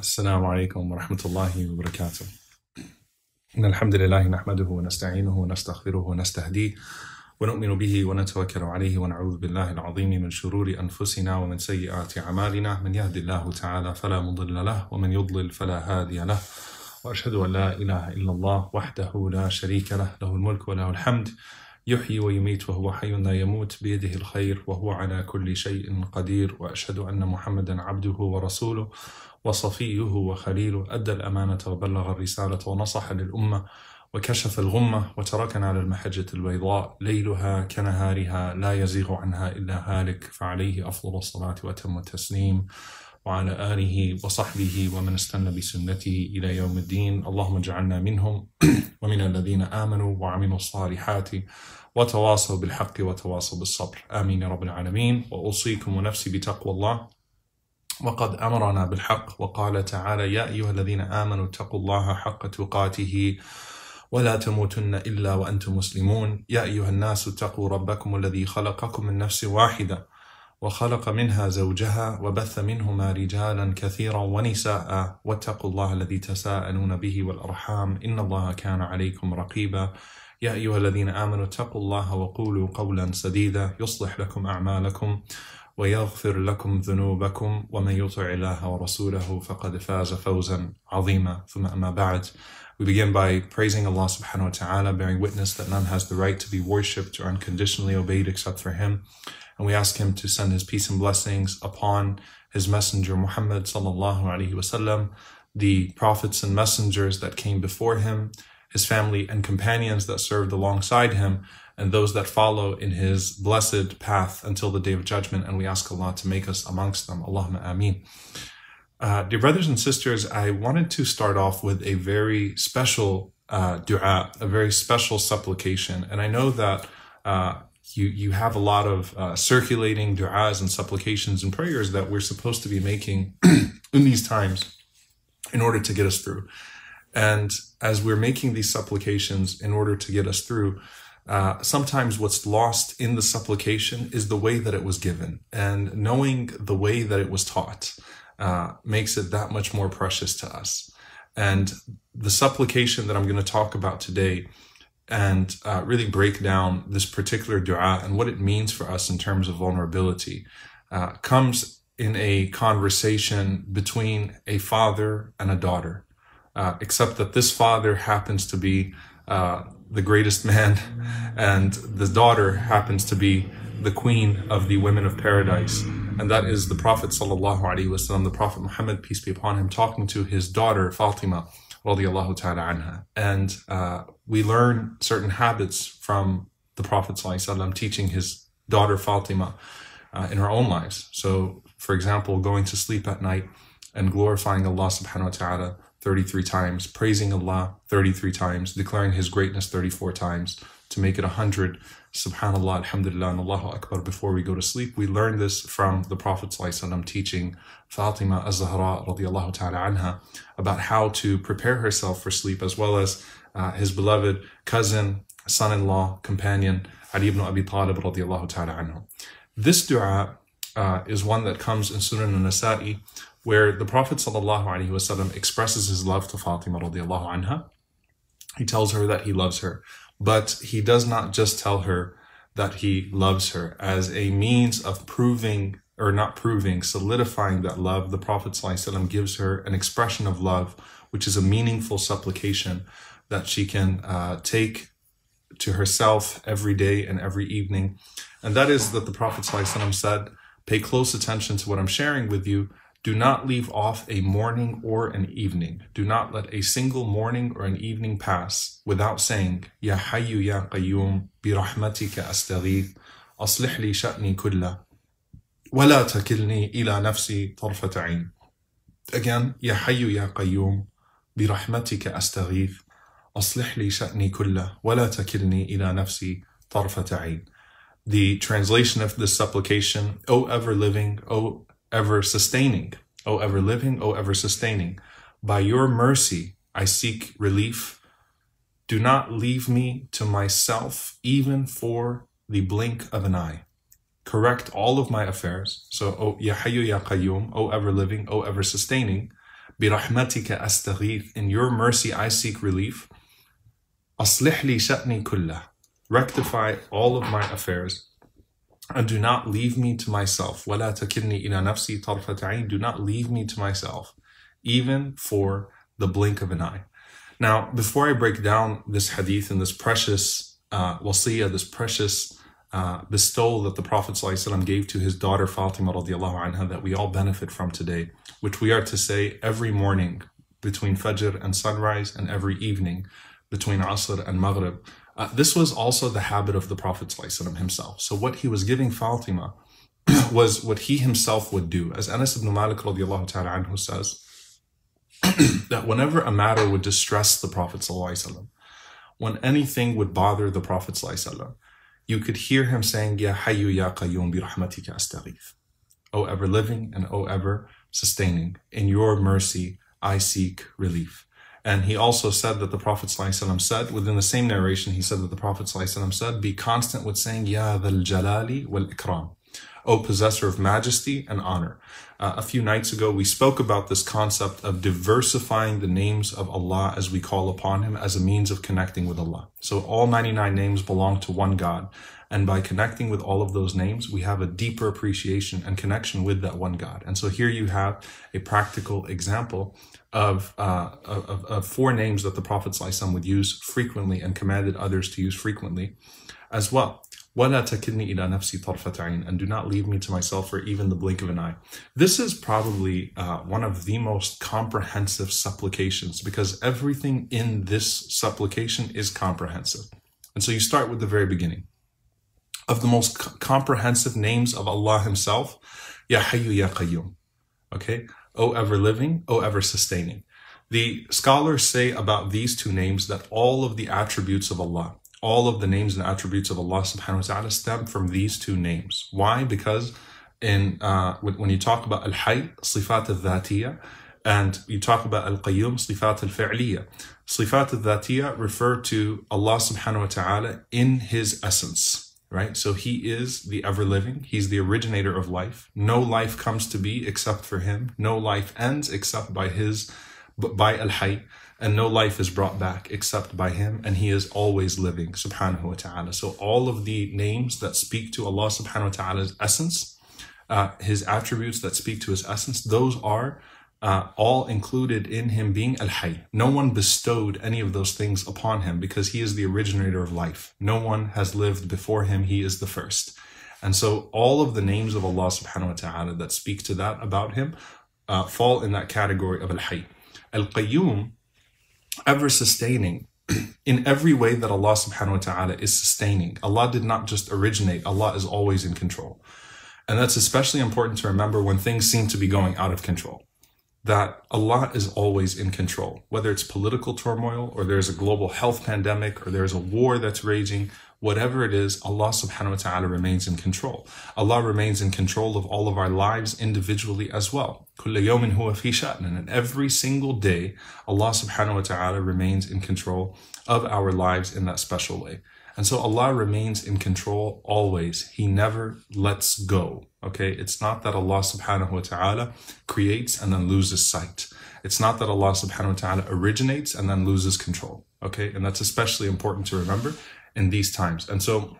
السلام عليكم ورحمة الله وبركاته. إن الحمد لله نحمده ونستعينه ونستغفره ونستهديه ونؤمن به ونتوكل عليه ونعوذ بالله العظيم من شرور أنفسنا ومن سيئات أعمالنا. من يهد الله تعالى فلا مضل له ومن يضلل فلا هادي له. وأشهد أن لا إله إلا الله وحده لا شريك له. له الملك وله الحمد. يحيي ويميت وهو حي لا يموت. بيده الخير وهو على كل شيء قدير. وأشهد أن محمدا عبده ورسوله. وصفيه وخليله أدى الأمانة وبلغ الرسالة ونصح للأمة وكشف الغمة وتركنا على المحجة البيضاء. ليلها كنهارها لا يزيغ عنها إلا هالك فعليه أفضل الصلاة وأتم التسليم. وعلى آله وصحبه ومن استنى بسنته إلى يوم الدين. اللهم اجعلنا منهم ومن الذين آمنوا وعملوا الصالحات وتواصوا بالحق وتواصوا بالصبر. آمين يا رب العالمين. وأوصيكم ونفسي بتقوى الله. وقد أمرنا بالحق وقال تعالى يا أيها الذين آمنوا اتقوا الله حق تقاته ولا تموتن إلا وأنتم مسلمون. يا أيها الناس اتقوا ربكم الذي خلقكم من نفس واحدة وخلق منها زوجها وبث منهما رجالا كثيرا ونساء واتقوا الله الذي تساءلون به والأرحام. إن الله كان عليكم رقيبا. يا أيها الذين آمنوا اتقوا الله وقولوا قولا سديدا. يصلح لكم أعمالكم ويغفر لكم ذنوبكم ومن يطع الله ورسوله فقد فاز فوزا عظيما ثم أما بعد We begin by praising Allah subhanahu wa ta'ala, bearing witness that none has the right to be worshipped or unconditionally obeyed except for Him. And we ask Him to send His peace and blessings upon His Messenger Muhammad sallallahu alaihi wasallam, the prophets and messengers that came before Him, His family and companions that served alongside Him, and those that follow in His blessed path until the day of judgment. And we ask Allah to make us amongst them. Allahumma ameen. Uh, dear brothers and sisters, I wanted to start off with a very special uh, dua, a very special supplication. And I know that uh, you, you have a lot of uh, circulating du'as and supplications and prayers that we're supposed to be making in these times in order to get us through. And as we're making these supplications in order to get us through, uh, sometimes what's lost in the supplication is the way that it was given and knowing the way that it was taught uh, makes it that much more precious to us. And the supplication that I'm going to talk about today and uh, really break down this particular dua and what it means for us in terms of vulnerability uh, comes in a conversation between a father and a daughter. Uh, except that this father happens to be uh, the greatest man, and the daughter happens to be the queen of the women of paradise and that is the Prophet wasallam, the Prophet Muhammad peace be upon him, talking to his daughter Fatima radiallahu ta'ala anha. And uh, we learn certain habits from the Prophet wasallam, teaching his daughter Fatima uh, in her own lives. So, for example, going to sleep at night and glorifying Allah subhanahu wa ta'ala 33 times, praising Allah 33 times, declaring His greatness 34 times, to make it 100 subhanallah alhamdulillah and allahu akbar. Before we go to sleep we learn this from the prophet ﷺ teaching fatima az-zahra radiallahu ta'ala anha about how to prepare herself for sleep as well as uh, his beloved cousin son-in-law companion ali ibn abi talib radiallahu ta'ala anhu. This dua uh, is one that comes in sunan al-nasa'i where the prophet ﷺ expresses his love to fatima radiallahu anha he tells her that he loves her but he does not just tell her that he loves her as a means of proving or not proving, solidifying that love. The Prophet ﷺ gives her an expression of love, which is a meaningful supplication that she can uh, take to herself every day and every evening. And that is that the Prophet ﷺ said, Pay close attention to what I'm sharing with you do not leave off a morning or an evening. Do not let a single morning or an evening pass without saying, Ya Hayyu Ya Qayyum, bi rahmatika astaghith, aslih li sha'ni kulla, wa la takilni ila nafsi tarfata'in. Again, Ya Hayyu Ya Qayyum, bi rahmatika astaghith, aslih li sha'ni kulla, wa la takilni ila nafsi tarfata'in. The translation of this supplication, O ever living, O ever sustaining, O ever living, O ever sustaining. By your mercy I seek relief. Do not leave me to myself even for the blink of an eye. Correct all of my affairs. So, O Ya Hayyu Ya Qayyum, O ever living, O ever sustaining. برحمتك أستغيث In your mercy I seek relief أصلح لي شأني كله Rectify all of my affairs and do not leave me to myself ولا تكلني إلى نفسي طرفة عين Do not leave me to myself even for the blink of an eye Now, before I break down this hadith and this precious uh, wasiyah, this precious uh, bestowal that the Prophet ﷺ gave to his daughter Fatima radiallahu anha that we all benefit from today, which we are to say every morning between Fajr and sunrise and every evening between Asr and Maghrib. Uh, this was also the habit of the Prophet ﷺ himself. So what he was giving Fatima was what he himself would do. As Anas ibn Malik radiallahu ta'ala anhu says, that whenever a matter would distress the Prophet ﷺ, when anything would bother the Prophet ﷺ, you could hear him saying, Ya Hayyu Ya Qayyum bi rahmatika astaghith. O ever living and O ever sustaining, in your mercy I seek relief. And he also said that the Prophet ﷺ said, within the same narration, he said that the Prophet ﷺ said, Be constant with saying, Ya Dhal Jalali wal Ikram. O possessor of majesty and honor. Uh, a few nights ago, we spoke about this concept of diversifying the names of Allah as we call upon Him as a means of connecting with Allah. So all 99 names belong to one God. And by connecting with all of those names, we have a deeper appreciation and connection with that one God. And so here you have a practical example of, uh, of, of four names that the Prophet ﷺ would use frequently and commanded others to use frequently as well. وَلَا تَكِلْنِي إِلَى نَفْسِي طَرْفَةَ عَيْنٍ And do not leave me to myself for even the blink of an eye. This is probably uh, one of the most comprehensive supplications because everything in this supplication is comprehensive. And so you start with the very beginning. Of the most comprehensive names of Allah Himself, Ya Hayyu Ya Qayyum. Okay? O ever living, O ever sustaining. The scholars say about these two names that all of the attributes of Allah, all of the names and attributes of Allah subhanahu wa ta'ala stem from these two names. Why? Because in uh, when, you talk about al-hayy, sifat al-dhatiyya, and you talk about al-qayyum, sifat al-fi'liyya. Sifat al-dhatiyya refer to Allah subhanahu wa ta'ala in his essence, right? So he is the ever-living. He's the originator of life. No life comes to be except for him. No life ends except by his, by al-hayy and no life is brought back except by him and he is always living subhanahu wa ta'ala so all of the names that speak to allah subhanahu wa ta'ala's essence uh, his attributes that speak to his essence those are uh, all included in him being al-hayy no one bestowed any of those things upon him because he is the originator of life no one has lived before him he is the first and so all of the names of allah subhanahu wa ta'ala that speak to that about him uh, fall in that category of al-hayy al-qayyum ever sustaining in every way that Allah subhanahu wa ta'ala is sustaining. Allah did not just originate, Allah is always in control. And that's especially important to remember when things seem to be going out of control. That Allah is always in control, whether it's political turmoil or there's a global health pandemic or there's a war that's raging whatever it is, Allah subhanahu wa ta'ala remains in control. Allah remains in control of all of our lives individually as well. And every single day, Allah subhanahu wa ta'ala remains in control of our lives in that special way. And so Allah remains in control always. He never lets go. Okay. It's not that Allah subhanahu wa ta'ala creates and then loses sight. It's not that Allah subhanahu wa ta'ala originates and then loses control. Okay. And that's especially important to remember in these times. And so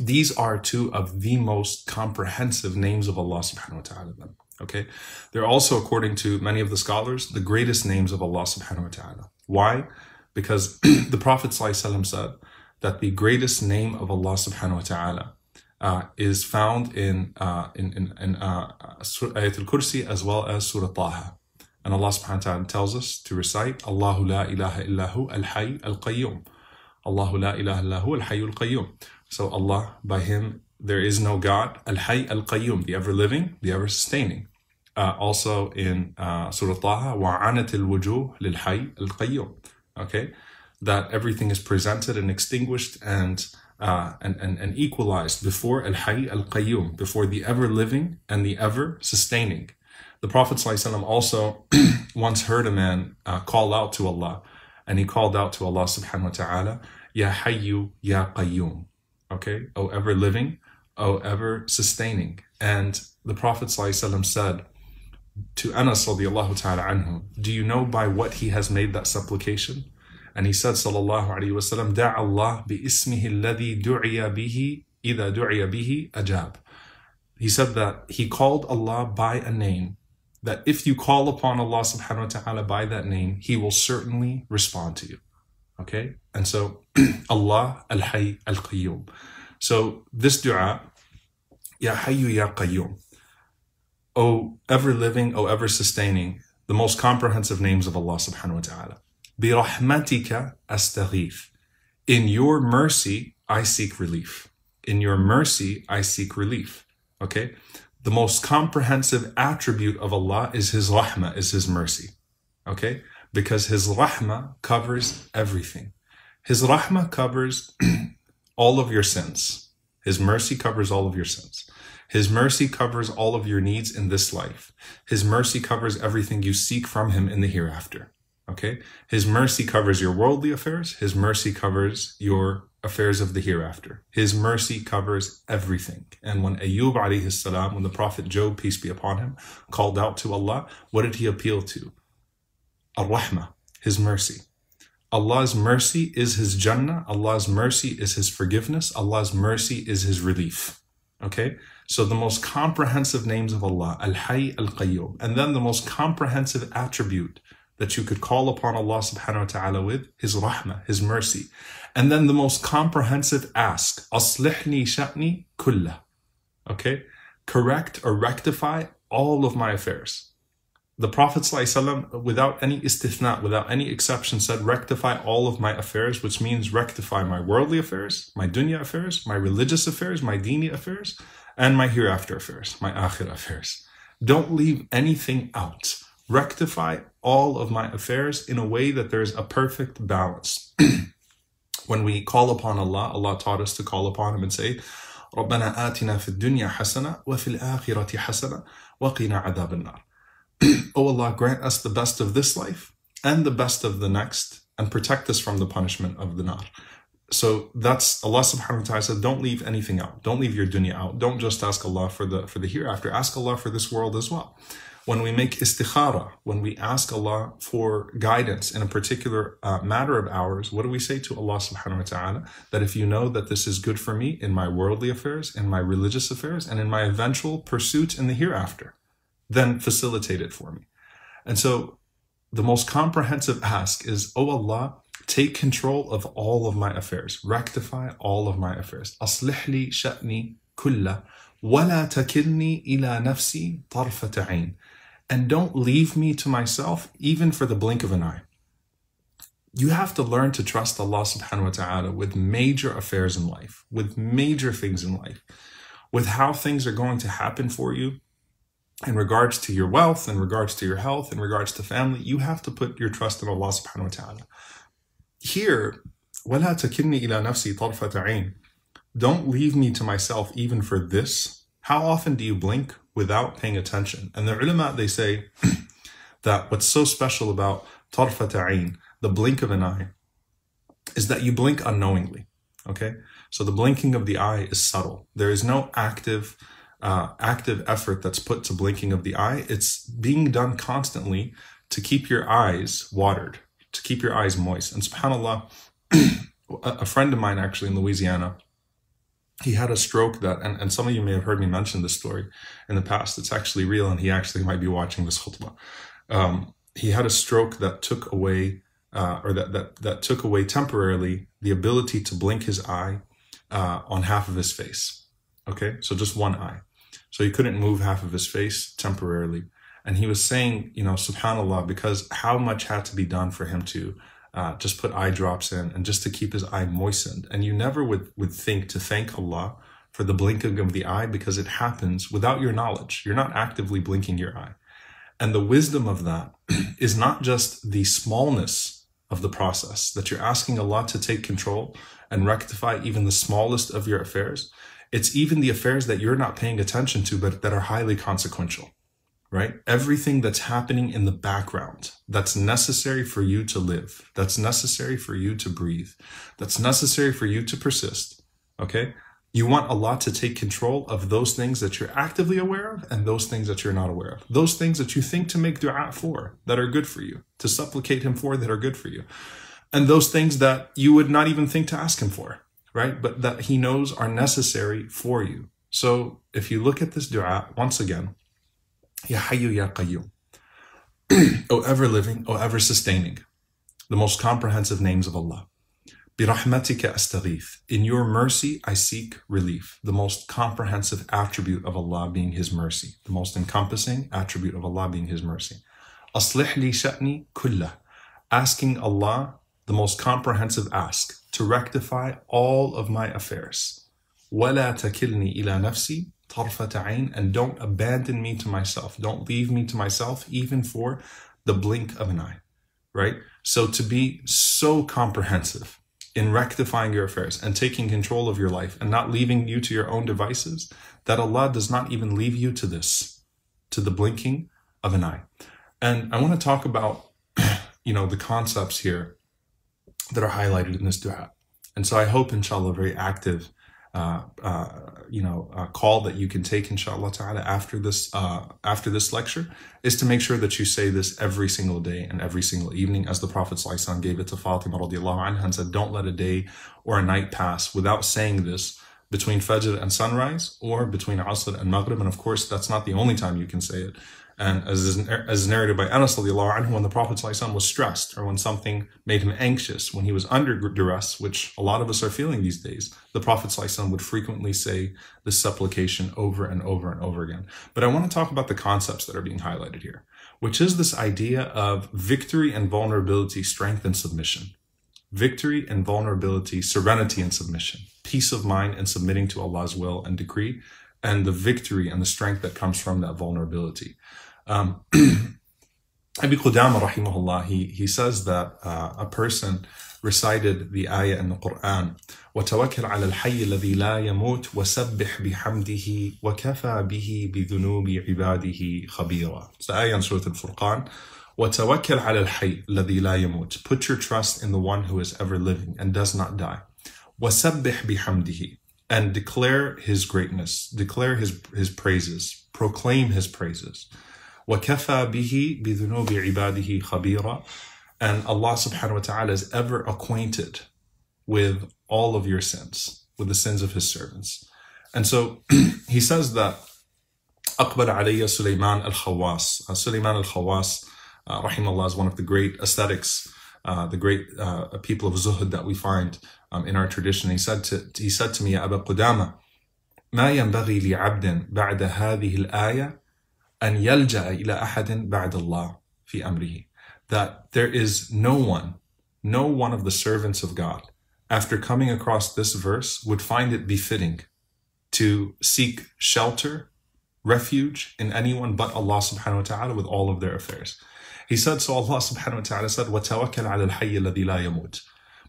these are two of the most comprehensive names of Allah subhanahu wa ta'ala. Okay. They're also, according to many of the scholars, the greatest names of Allah subhanahu wa ta'ala. Why? Because the Prophet said that the greatest name of Allah subhanahu wa ta'ala is found in uh, in in, in uh, Ayat al-Kursi as well as Surah Taha. And Allah subhanahu wa ta'ala tells us to recite Allahu la ilaha illahu al-hayy al-qayyum. Allahu la ilaha illahu al-hayyul qayyum. So Allah, by Him, there is no God. Al-hayy al-qayyum, the ever-living, the ever-sustaining. Uh, also in uh, Surah Taha, وَعَنَتِ الْوُجُوهِ لِلْحَيِّ الْقَيُّمِ Okay? That everything is presented and extinguished and uh, and, and, and equalized before Al-Hayy Al-Qayyum, before the ever-living and the ever-sustaining. The Prophet ﷺ also once heard a man uh, call out to Allah and he called out to Allah subhanahu wa ta'ala, Ya Hayyu, Ya Qayyum. Okay, O ever living, O ever sustaining. And the Prophet ﷺ said, to Anas radiallahu ta'ala do you know by what he has made that supplication? And he said, Sallallahu Alaihi Wasallam, Da Allah bi ismihi alladhi du'iya bihi, ida du'iya bihi ajab. He said that he called Allah by a name, that if you call upon Allah subhanahu wa ta'ala by that name, he will certainly respond to you. Okay? And so, Allah al hayy al qayyum. So, this dua, Ya Hayyu Ya Qayyum. O ever living, O ever sustaining, the most comprehensive names of Allah subhanahu wa ta'ala. In your mercy, I seek relief. In your mercy, I seek relief. Okay? The most comprehensive attribute of Allah is His rahmah, is His mercy. Okay? Because His rahmah covers everything. His rahmah covers all of your sins. His mercy covers all of your sins. His mercy covers all of your needs in this life. His mercy covers everything you seek from Him in the hereafter. Okay? His mercy covers your worldly affairs. His mercy covers your affairs of the hereafter. His mercy covers everything. And when Ayub alayhi salam, when the Prophet Job, peace be upon him, called out to Allah, what did he appeal to? Ar-Rahmah, His mercy. Allah's mercy is His Jannah. Allah's mercy is His forgiveness. Allah's mercy is His relief. Okay? So the most comprehensive names of Allah, Al-Hayy Al-Qayyum. And then the most comprehensive attribute that you could call upon Allah subhanahu wa ta'ala with, His rahmah, His mercy. And then the most comprehensive ask, Aslihni sha'ni kullah. Okay? Correct or rectify all of my affairs. The Prophet ﷺ, without any istithna, without any exception, said, rectify all of my affairs, which means rectify my worldly affairs, my dunya affairs, my religious affairs, my dini affairs, and my hereafter affairs, my akhir affairs. Don't leave anything out. Rectify all of my affairs in a way that there's a perfect balance. when we call upon Allah, Allah taught us to call upon Him and say, ربنا آتنا في الدنيا حسنة وفي الآخرة حسنة وقنا عذاب النار. O Allah, grant us the best of this life and the best of the next and protect us from the punishment of the nar. So that's Allah subhanahu wa ta'ala said, don't leave anything out. Don't leave your dunya out. Don't just ask Allah for the for the hereafter. Ask Allah for this world as well when we make istikhara, when we ask Allah for guidance in a particular uh, matter of ours, what do we say to Allah subhanahu wa ta'ala? That if you know that this is good for me in my worldly affairs, in my religious affairs, and in my eventual pursuit in the hereafter, then facilitate it for me. And so the most comprehensive ask is, Oh Allah, take control of all of my affairs, rectify all of my affairs. Aslihli sha'ni kulla, ولا تكلني إلى نفسي طرفة عين and don't leave me to myself even for the blink of an eye. You have to learn to trust Allah subhanahu wa ta'ala with major affairs in life, with major things in life, with how things are going to happen for you in regards to your wealth, in regards to your health, in regards to family. You have to put your trust in Allah subhanahu wa ta'ala. Here, وَلَا تَكِلْنِي إِلَى نَفْسِي طَرْفَةَ عَيْنٍ Don't leave me to myself even for this. How often do you blink Without paying attention. And the ulama, they say that what's so special about tarfat ayn, the blink of an eye, is that you blink unknowingly. Okay? So the blinking of the eye is subtle. There is no active, uh, active effort that's put to blinking of the eye. It's being done constantly to keep your eyes watered, to keep your eyes moist. And subhanAllah, a friend of mine actually in Louisiana, he had a stroke that, and, and some of you may have heard me mention this story in the past. It's actually real, and he actually might be watching this khutbah. Um, he had a stroke that took away, uh, or that, that, that took away temporarily the ability to blink his eye uh, on half of his face. Okay, so just one eye. So he couldn't move half of his face temporarily. And he was saying, you know, subhanAllah, because how much had to be done for him to uh, just put eye drops in and just to keep his eye moistened. And you never would, would think to thank Allah for the blinking of the eye because it happens without your knowledge. You're not actively blinking your eye. And the wisdom of that is not just the smallness of the process, that you're asking Allah to take control and rectify even the smallest of your affairs. It's even the affairs that you're not paying attention to, but that are highly consequential right? Everything that's happening in the background that's necessary for you to live, that's necessary for you to breathe, that's necessary for you to persist, okay? You want Allah to take control of those things that you're actively aware of and those things that you're not aware of. Those things that you think to make dua for that are good for you, to supplicate Him for that are good for you. And those things that you would not even think to ask Him for, right? But that He knows are necessary for you. So if you look at this dua once again, Ya Hayyu Ya Qayyum, O ever living, O ever sustaining, the most comprehensive names of Allah. Birahmatika astaghith. In your mercy, I seek relief. The most comprehensive attribute of Allah being His mercy. The most encompassing attribute of Allah being His mercy. Aslih li sha'ni kullah. Asking Allah the most comprehensive ask to rectify all of my affairs. ولا تكلني إلى نفسي طرفة عين and don't abandon me to myself. Don't leave me to myself even for the blink of an eye. Right? So to be so comprehensive in rectifying your affairs and taking control of your life and not leaving you to your own devices, that Allah does not even leave you to this, to the blinking of an eye. And I want to talk about, you know, the concepts here that are highlighted in this dua. And so I hope, inshallah, very active uh, uh, you know, a call that you can take, inshallah ta'ala, after this, uh, after this lecture, is to make sure that you say this every single day and every single evening, as the Prophet ﷺ gave it to Fatima radiallahu anha and said, don't let a day or a night pass without saying this between Fajr and sunrise or between Asr and Maghrib. And of course, that's not the only time you can say it. And as is, as narrated by Anas anhu, when the Prophet ﷺ was stressed or when something made him anxious, when he was under duress, which a lot of us are feeling these days, the Prophet ﷺ would frequently say this supplication over and over and over again. But I want to talk about the concepts that are being highlighted here, which is this idea of victory and vulnerability, strength and submission. Victory and vulnerability, serenity and submission, peace of mind and submitting to Allah's will and decree, and the victory and the strength that comes from that vulnerability. Um, Abi Qudama rahimahullah, he, he says that uh, a person recited the ayah in the Quran, وَتَوَكَّلْ عَلَى الْحَيِّ الَّذِي لَا يَمُوتُ وَسَبِّحْ بِحَمْدِهِ وَكَفَى بِهِ بِذُنُوبِ عِبَادِهِ خَبِيرًا It's the ayah in Surah Al-Furqan. وَتَوَكَّلْ عَلَى الْحَيِّ الَّذِي لَا يَمُوتُ Put your trust in the one who is ever living and does not die. وَسَبِّحْ بِحَمْدِهِ And declare his greatness, declare his, his praises, proclaim his praises. وَكَفَى بِهِ بِذُنُوبِ عِبَادِهِ خَبِيرًا. And Allah subhanahu wa ta'ala is ever acquainted with all of your sins, with the sins of His servants. And so he says that أقبل علي سليمان الخواس uh, سليمان الخواس uh, اللَّهُ is one of the great ascetics, uh, the great uh, people of zuhud that we find um, in our tradition. He said to he said to me Abu قُدَامَةَ ما ينبغي لعبد بعد هذه الآية أن يلجأ إلى أحد بعد الله في أمره that there is no one, no one of the servants of God, after coming across this verse, would find it befitting to seek shelter, refuge in anyone but Allah subhanahu wa ta'ala with all of their affairs. He said, so Allah subhanahu wa ta'ala said, وَتَوَكَّلْ عَلَى الْحَيِّ الَّذِي لَا يَمُوتُ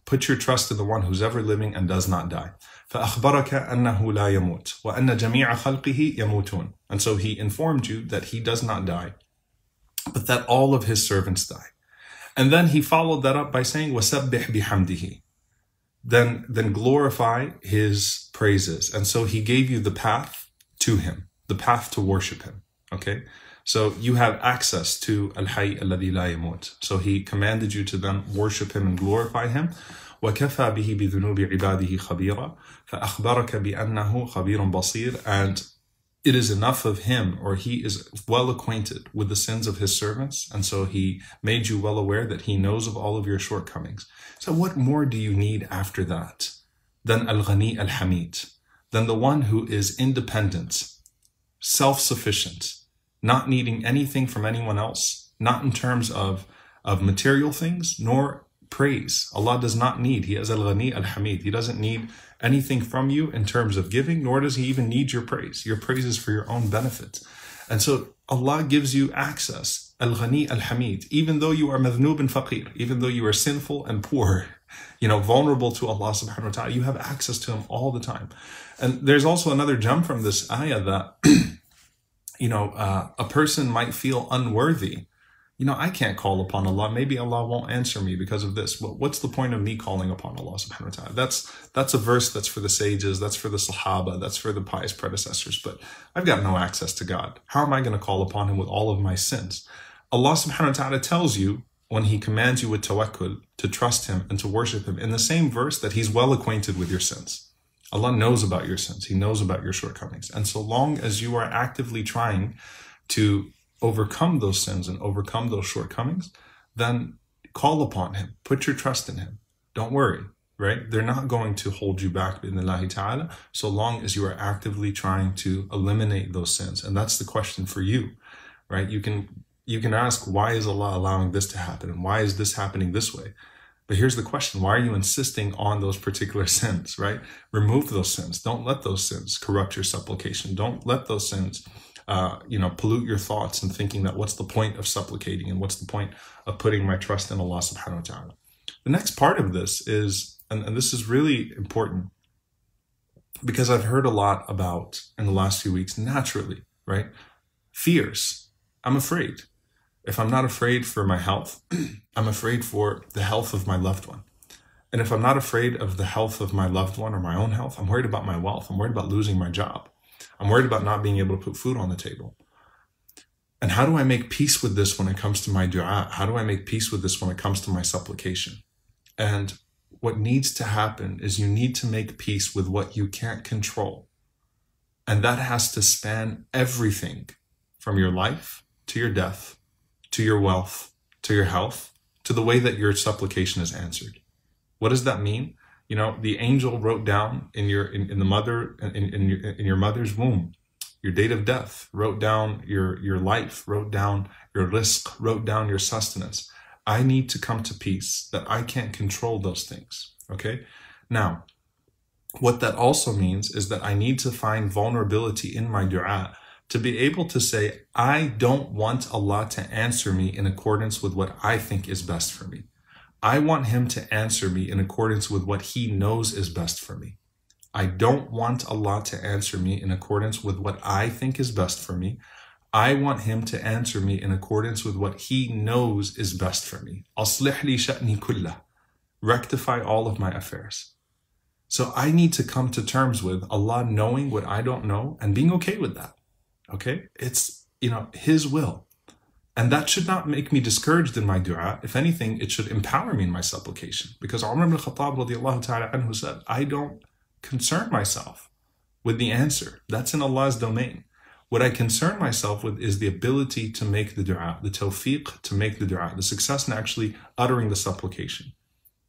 Put your trust in the one who's ever living and does not die. فأخبرك أنه لا يموت وأن جميع خلقه يموتون. And so he informed you that he does not die, but that all of his servants die. And then he followed that up by saying, وَسَبِّحْ بِحَمْدِهِ then, then glorify his praises. And so he gave you the path to him, the path to worship him. Okay? So you have access to Al-Hayy alladhi la yamut. So he commanded you to then worship him and glorify him. وكفى به بذنوب عباده خبيرا فأخبرك بأنه خبير بصير and it is enough of him or he is well acquainted with the sins of his servants and so he made you well aware that he knows of all of your shortcomings so what more do you need after that than al-ghani al-hamid than the one who is independent self-sufficient not needing anything from anyone else not in terms of of material things nor praise. Allah does not need. He is Al-Ghani Al-Hamid. He doesn't need anything from you in terms of giving, nor does He even need your praise. Your praise is for your own benefit. And so Allah gives you access. Al-Ghani Al-Hamid. Even though you are madhnub and faqir, even though you are sinful and poor, you know, vulnerable to Allah subhanahu wa ta'ala, you have access to Him all the time. And there's also another jump from this ayah that, you know, uh, a person might feel unworthy you know, I can't call upon Allah. Maybe Allah won't answer me because of this. Well, what's the point of me calling upon Allah subhanahu wa ta'ala? That's that's a verse that's for the sages, that's for the Sahaba, that's for the pious predecessors. But I've got no access to God. How am I going to call upon him with all of my sins? Allah subhanahu wa ta'ala tells you when he commands you with tawakkul to trust him and to worship him in the same verse that he's well acquainted with your sins. Allah knows about your sins. He knows about your shortcomings. And so long as you are actively trying to overcome those sins and overcome those shortcomings, then call upon Him. Put your trust in Him. Don't worry, right? They're not going to hold you back, in Allah ta'ala, so long as you are actively trying to eliminate those sins. And that's the question for you, right? You can you can ask, why is Allah allowing this to happen? And why is this happening this way? But here's the question why are you insisting on those particular sins, right? Remove those sins. Don't let those sins corrupt your supplication. Don't let those sins uh, you know, pollute your thoughts and thinking that what's the point of supplicating and what's the point of putting my trust in Allah subhanahu wa ta'ala. The next part of this is, and, and this is really important because I've heard a lot about in the last few weeks, naturally, right? Fears. I'm afraid. If I'm not afraid for my health, I'm afraid for the health of my loved one. And if I'm not afraid of the health of my loved one or my own health, I'm worried about my wealth. I'm worried about losing my job. I'm worried about not being able to put food on the table. And how do I make peace with this when it comes to my dua? How do I make peace with this when it comes to my supplication? And what needs to happen is you need to make peace with what you can't control. And that has to span everything from your life to your death, to your wealth, to your health, to the way that your supplication is answered. What does that mean? you know the angel wrote down in your in, in the mother in, in your in your mother's womb your date of death wrote down your your life wrote down your rizq, wrote down your sustenance i need to come to peace that i can't control those things okay now what that also means is that i need to find vulnerability in my dua to be able to say i don't want allah to answer me in accordance with what i think is best for me I want him to answer me in accordance with what he knows is best for me. I don't want Allah to answer me in accordance with what I think is best for me. I want him to answer me in accordance with what he knows is best for me. أصلح لي شأني كله. Rectify all of my affairs. So I need to come to terms with Allah knowing what I don't know and being okay with that. Okay? It's, you know, His will. And that should not make me discouraged in my dua. If anything, it should empower me in my supplication. Because Umar ibn Khattab ta'ala anhu said, I don't concern myself with the answer. That's in Allah's domain. What I concern myself with is the ability to make the dua, the tawfiq to make the dua, the success in actually uttering the supplication.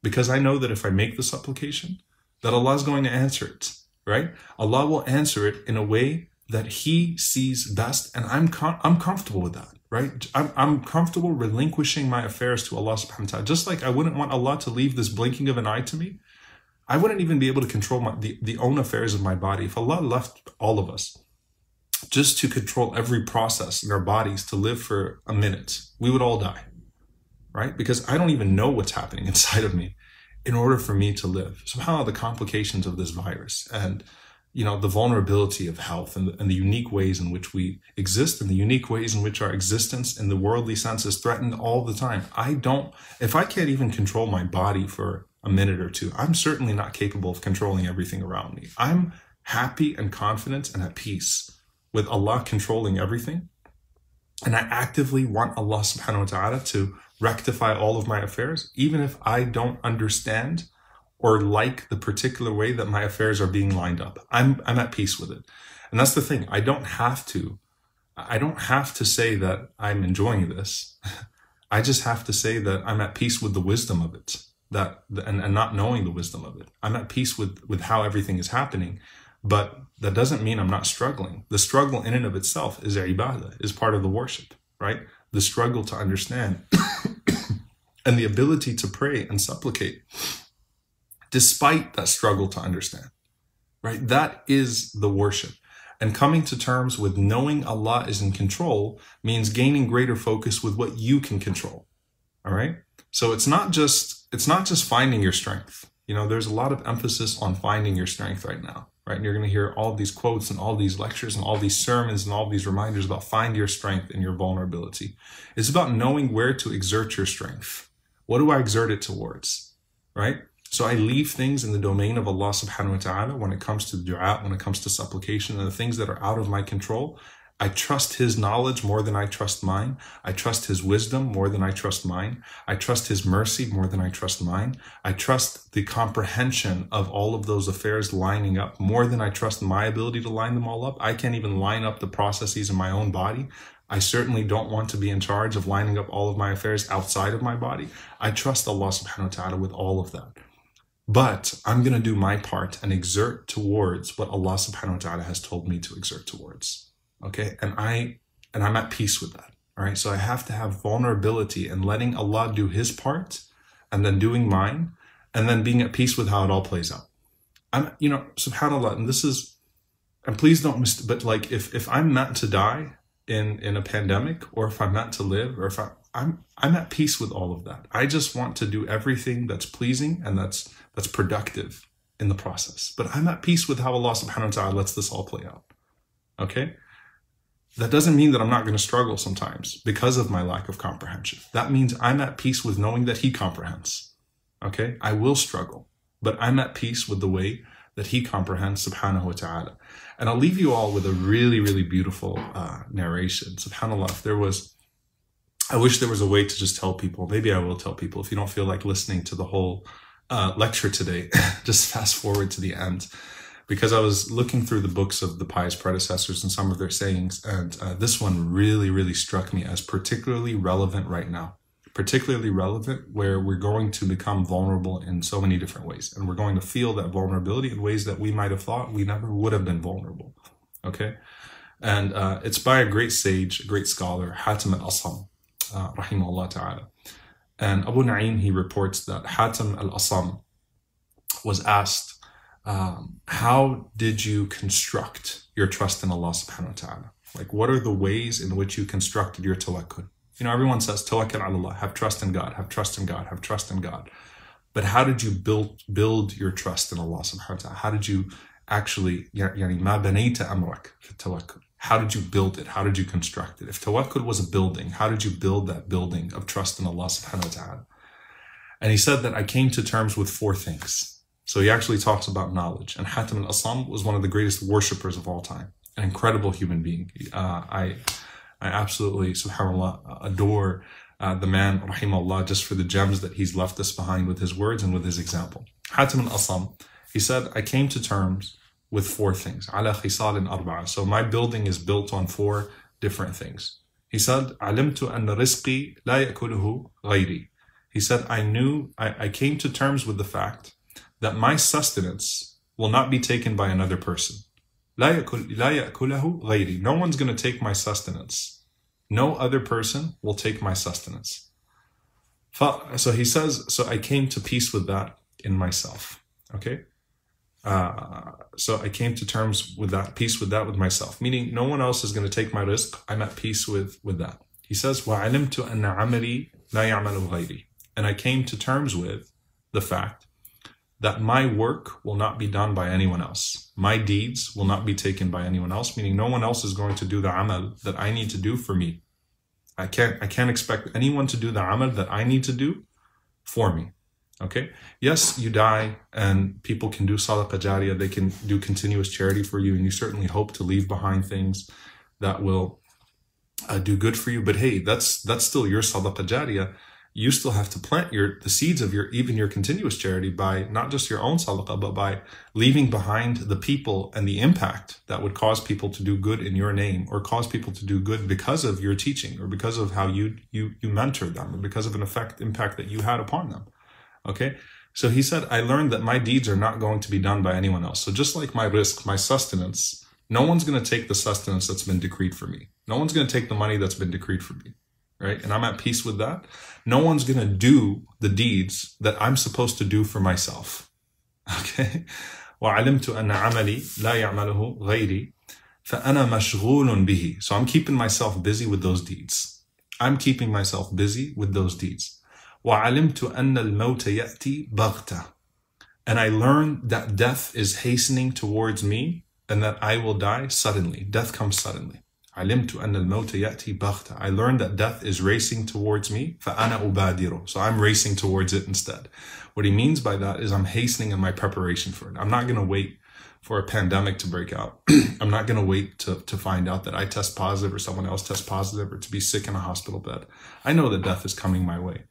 Because I know that if I make the supplication, that Allah is going to answer it, right? Allah will answer it in a way that He sees best, and I'm com- I'm comfortable with that right? I'm, I'm comfortable relinquishing my affairs to Allah subhanahu wa ta'ala. Just like I wouldn't want Allah to leave this blinking of an eye to me. I wouldn't even be able to control my, the, the own affairs of my body. If Allah left all of us just to control every process in our bodies to live for a minute, we would all die, right? Because I don't even know what's happening inside of me in order for me to live. Somehow the complications of this virus and you know the vulnerability of health and the, and the unique ways in which we exist and the unique ways in which our existence in the worldly sense is threatened all the time. I don't if i can't even control my body for a minute or two i'm certainly not capable of controlling everything around me. I'm happy and confident and at peace with allah controlling everything. And i actively want allah subhanahu wa ta'ala to rectify all of my affairs even if i don't understand or like the particular way that my affairs are being lined up. I'm I'm at peace with it. And that's the thing. I don't have to I don't have to say that I'm enjoying this. I just have to say that I'm at peace with the wisdom of it. That and, and not knowing the wisdom of it. I'm at peace with with how everything is happening. But that doesn't mean I'm not struggling. The struggle in and of itself is ibadah, is part of the worship, right? The struggle to understand and the ability to pray and supplicate despite that struggle to understand, right? That is the worship. And coming to terms with knowing Allah is in control means gaining greater focus with what you can control. All right. So it's not just, it's not just finding your strength. You know, there's a lot of emphasis on finding your strength right now. right? And you're going to hear all these quotes and all these lectures and all these sermons and all these reminders about find your strength and your vulnerability. It's about knowing where to exert your strength. What do I exert it towards, right? So I leave things in the domain of Allah subhanahu wa ta'ala when it comes to dua, when it comes to supplication and the things that are out of my control. I trust his knowledge more than I trust mine. I trust his wisdom more than I trust mine. I trust his mercy more than I trust mine. I trust the comprehension of all of those affairs lining up more than I trust my ability to line them all up. I can't even line up the processes in my own body. I certainly don't want to be in charge of lining up all of my affairs outside of my body. I trust Allah subhanahu wa ta'ala with all of that. But I'm going to do my part and exert towards what Allah subhanahu wa ta'ala has told me to exert towards. Okay. And I, and I'm at peace with that. All right. So I have to have vulnerability and letting Allah do his part and then doing mine and then being at peace with how it all plays out. I'm, you know, subhanAllah, and this is, and please don't miss, but like if, if I'm meant to die in, in a pandemic or if I'm meant to live or if I, I'm, I'm at peace with all of that. I just want to do everything that's pleasing and that's, that's productive in the process. But I'm at peace with how Allah subhanahu wa ta'ala lets this all play out. Okay? That doesn't mean that I'm not going to struggle sometimes because of my lack of comprehension. That means I'm at peace with knowing that He comprehends. Okay? I will struggle, but I'm at peace with the way that He comprehends, subhanahu wa ta'ala. And I'll leave you all with a really, really beautiful uh, narration. SubhanAllah, if there was, I wish there was a way to just tell people, maybe I will tell people, if you don't feel like listening to the whole uh, lecture today, just fast forward to the end because I was looking through the books of the pious predecessors and some of their sayings, and uh, this one really, really struck me as particularly relevant right now. Particularly relevant where we're going to become vulnerable in so many different ways, and we're going to feel that vulnerability in ways that we might have thought we never would have been vulnerable. Okay, and uh, it's by a great sage, a great scholar, Hatim al-Asam, uh, rahimahullah ta'ala. And Abu Na'im, he reports that Hatim al-Asam was asked, um, how did you construct your trust in Allah subhanahu wa ta'ala? Like, what are the ways in which you constructed your tawakkul? You know, everyone says tawakkul ala Allah, have trust in God, have trust in God, have trust in God. But how did you build build your trust in Allah subhanahu wa ta'ala? How did you actually, يعني ما بنيت أمرك في التوكل. How did you build it? How did you construct it? If tawakkul was a building, how did you build that building of trust in Allah subhanahu wa ta'ala? And he said that I came to terms with four things. So he actually talks about knowledge. And Hatim al-Asam was one of the greatest worshippers of all time, an incredible human being. Uh, I, I absolutely, subhanAllah, adore uh, the man, rahimahullah, just for the gems that he's left us behind with his words and with his example. Hatim al-Asam, he said, I came to terms with four things. Ala khisal arba'a. So my building is built on four different things. He said, علمت أن رزقي لا يأكله غيري. He said, I knew, I, I came to terms with the fact that my sustenance will not be taken by another person. No one's going to take my sustenance. No other person will take my sustenance. So he says, so I came to peace with that in myself. Okay? Uh, so I came to terms with that, peace with that with myself, meaning no one else is going to take my rizq. I'm at peace with, with that. He says, And I came to terms with the fact that my work will not be done by anyone else. My deeds will not be taken by anyone else, meaning no one else is going to do the amal that I need to do for me. I can't, I can't expect anyone to do the amal that I need to do for me. Okay. Yes, you die and people can do sadaqah. They can do continuous charity for you. And you certainly hope to leave behind things that will uh, do good for you. But hey, that's, that's still your sadaqah you still have to plant your the seeds of your even your continuous charity by not just your own sadaqah, but by leaving behind the people and the impact that would cause people to do good in your name or cause people to do good because of your teaching or because of how you you you mentored them or because of an effect impact that you had upon them. Okay. So he said, I learned that my deeds are not going to be done by anyone else. So just like my rizq, my sustenance, no one's going to take the sustenance that's been decreed for me. No one's going to take the money that's been decreed for me. Right. And I'm at peace with that. No one's going to do the deeds that I'm supposed to do for myself. Okay. وعلمت أن عملي لا يعمله غيري فأنا مشغول به. So I'm keeping myself busy with those deeds. I'm keeping myself busy with those deeds. وعلمت أن الموت يأتي بغتة. And I learned that death is hastening towards me and that I will die suddenly. Death comes suddenly. علمت أن الموت يأتي بغتة. I learned that death is racing towards me. فأنا أبادر. So I'm racing towards it instead. What he means by that is I'm hastening in my preparation for it. I'm not going to wait for a pandemic to break out. I'm not going to wait to, to find out that I test positive or someone else tests positive or to be sick in a hospital bed. I know that death is coming my way.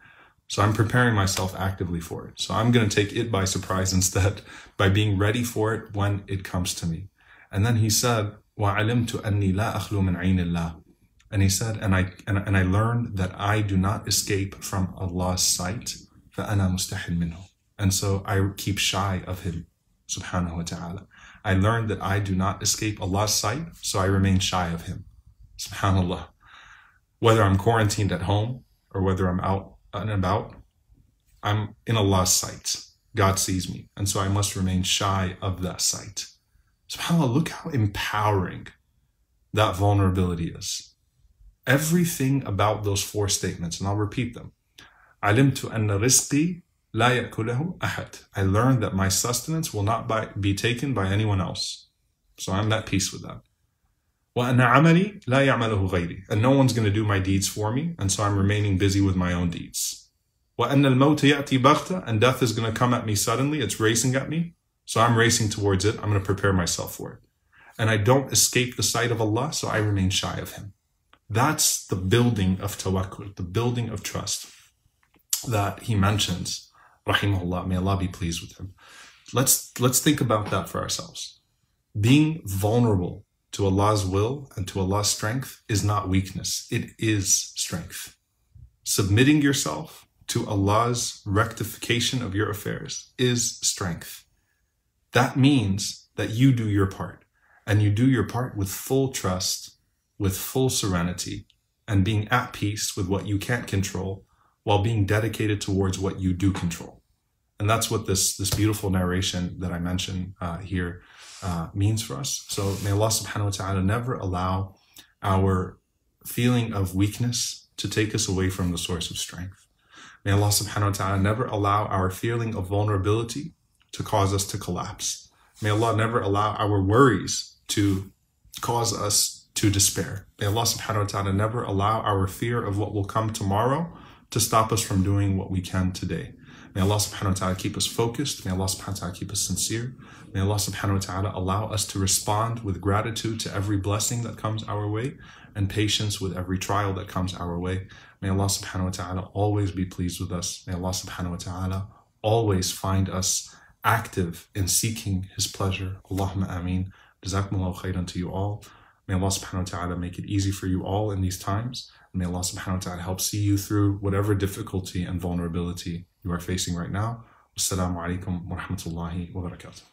So I'm preparing myself actively for it. So I'm going to take it by surprise instead by being ready for it when it comes to me. And then he said, وَعَلِمْتُ أَنِّي لَا أَخْلُو مِنْ عَيْنِ اللَّهِ And he said, and I, and, and I learned that I do not escape from Allah's sight. فَأَنَا مُسْتَحِل مِنْهُ And so I keep shy of him, subhanahu wa ta'ala. I learned that I do not escape Allah's sight, so I remain shy of him. Subhanallah. Whether I'm quarantined at home or whether I'm out and about, I'm in Allah's sight. God sees me, and so I must remain shy of that sight. SubhanAllah, look how empowering that vulnerability is. Everything about those four statements, and I'll repeat them. I learned that my sustenance will not by, be taken by anyone else. So I'm at peace with that. وأن عملي لا يعمله غيري. And no one's going to do my deeds for me, and so I'm remaining busy with my own deeds. وأن الموت يأتي بغتة. And death is going to come at me suddenly. It's racing at me. So I'm racing towards it. I'm going to prepare myself for it. And I don't escape the sight of Allah, so I remain shy of Him. That's the building of tawakkul, the building of trust that he mentions. Rahimahullah, may Allah be pleased with him. Let's let's think about that for ourselves. Being vulnerable to Allah's will and to Allah's strength is not weakness, it is strength. Submitting yourself to Allah's rectification of your affairs is strength. That means that you do your part and you do your part with full trust, with full serenity, and being at peace with what you can't control while being dedicated towards what you do control. And that's what this, this beautiful narration that I mentioned uh, here uh, means for us. So may Allah subhanahu wa ta'ala never allow our feeling of weakness to take us away from the source of strength. May Allah subhanahu wa ta'ala never allow our feeling of vulnerability to cause us to collapse. May Allah never allow our worries to cause us to despair. May Allah subhanahu wa ta'ala never allow our fear of what will come tomorrow to stop us from doing what we can today. May Allah subhanahu wa ta'ala keep us focused. May Allah subhanahu wa ta'ala keep us sincere. May Allah subhanahu wa ta'ala allow us to respond with gratitude to every blessing that comes our way and patience with every trial that comes our way. May Allah subhanahu wa ta'ala always be pleased with us. May Allah subhanahu wa ta'ala always find us active in seeking His pleasure. Allahumma ameen. Jazakumullahu khairan to you all. May Allah subhanahu wa ta'ala make it easy for you all in these times. May Allah subhanahu wa ta'ala help see you through whatever difficulty and vulnerability you are facing right now. Assalamu alaikum wa rahmatullahi wa barakatuh.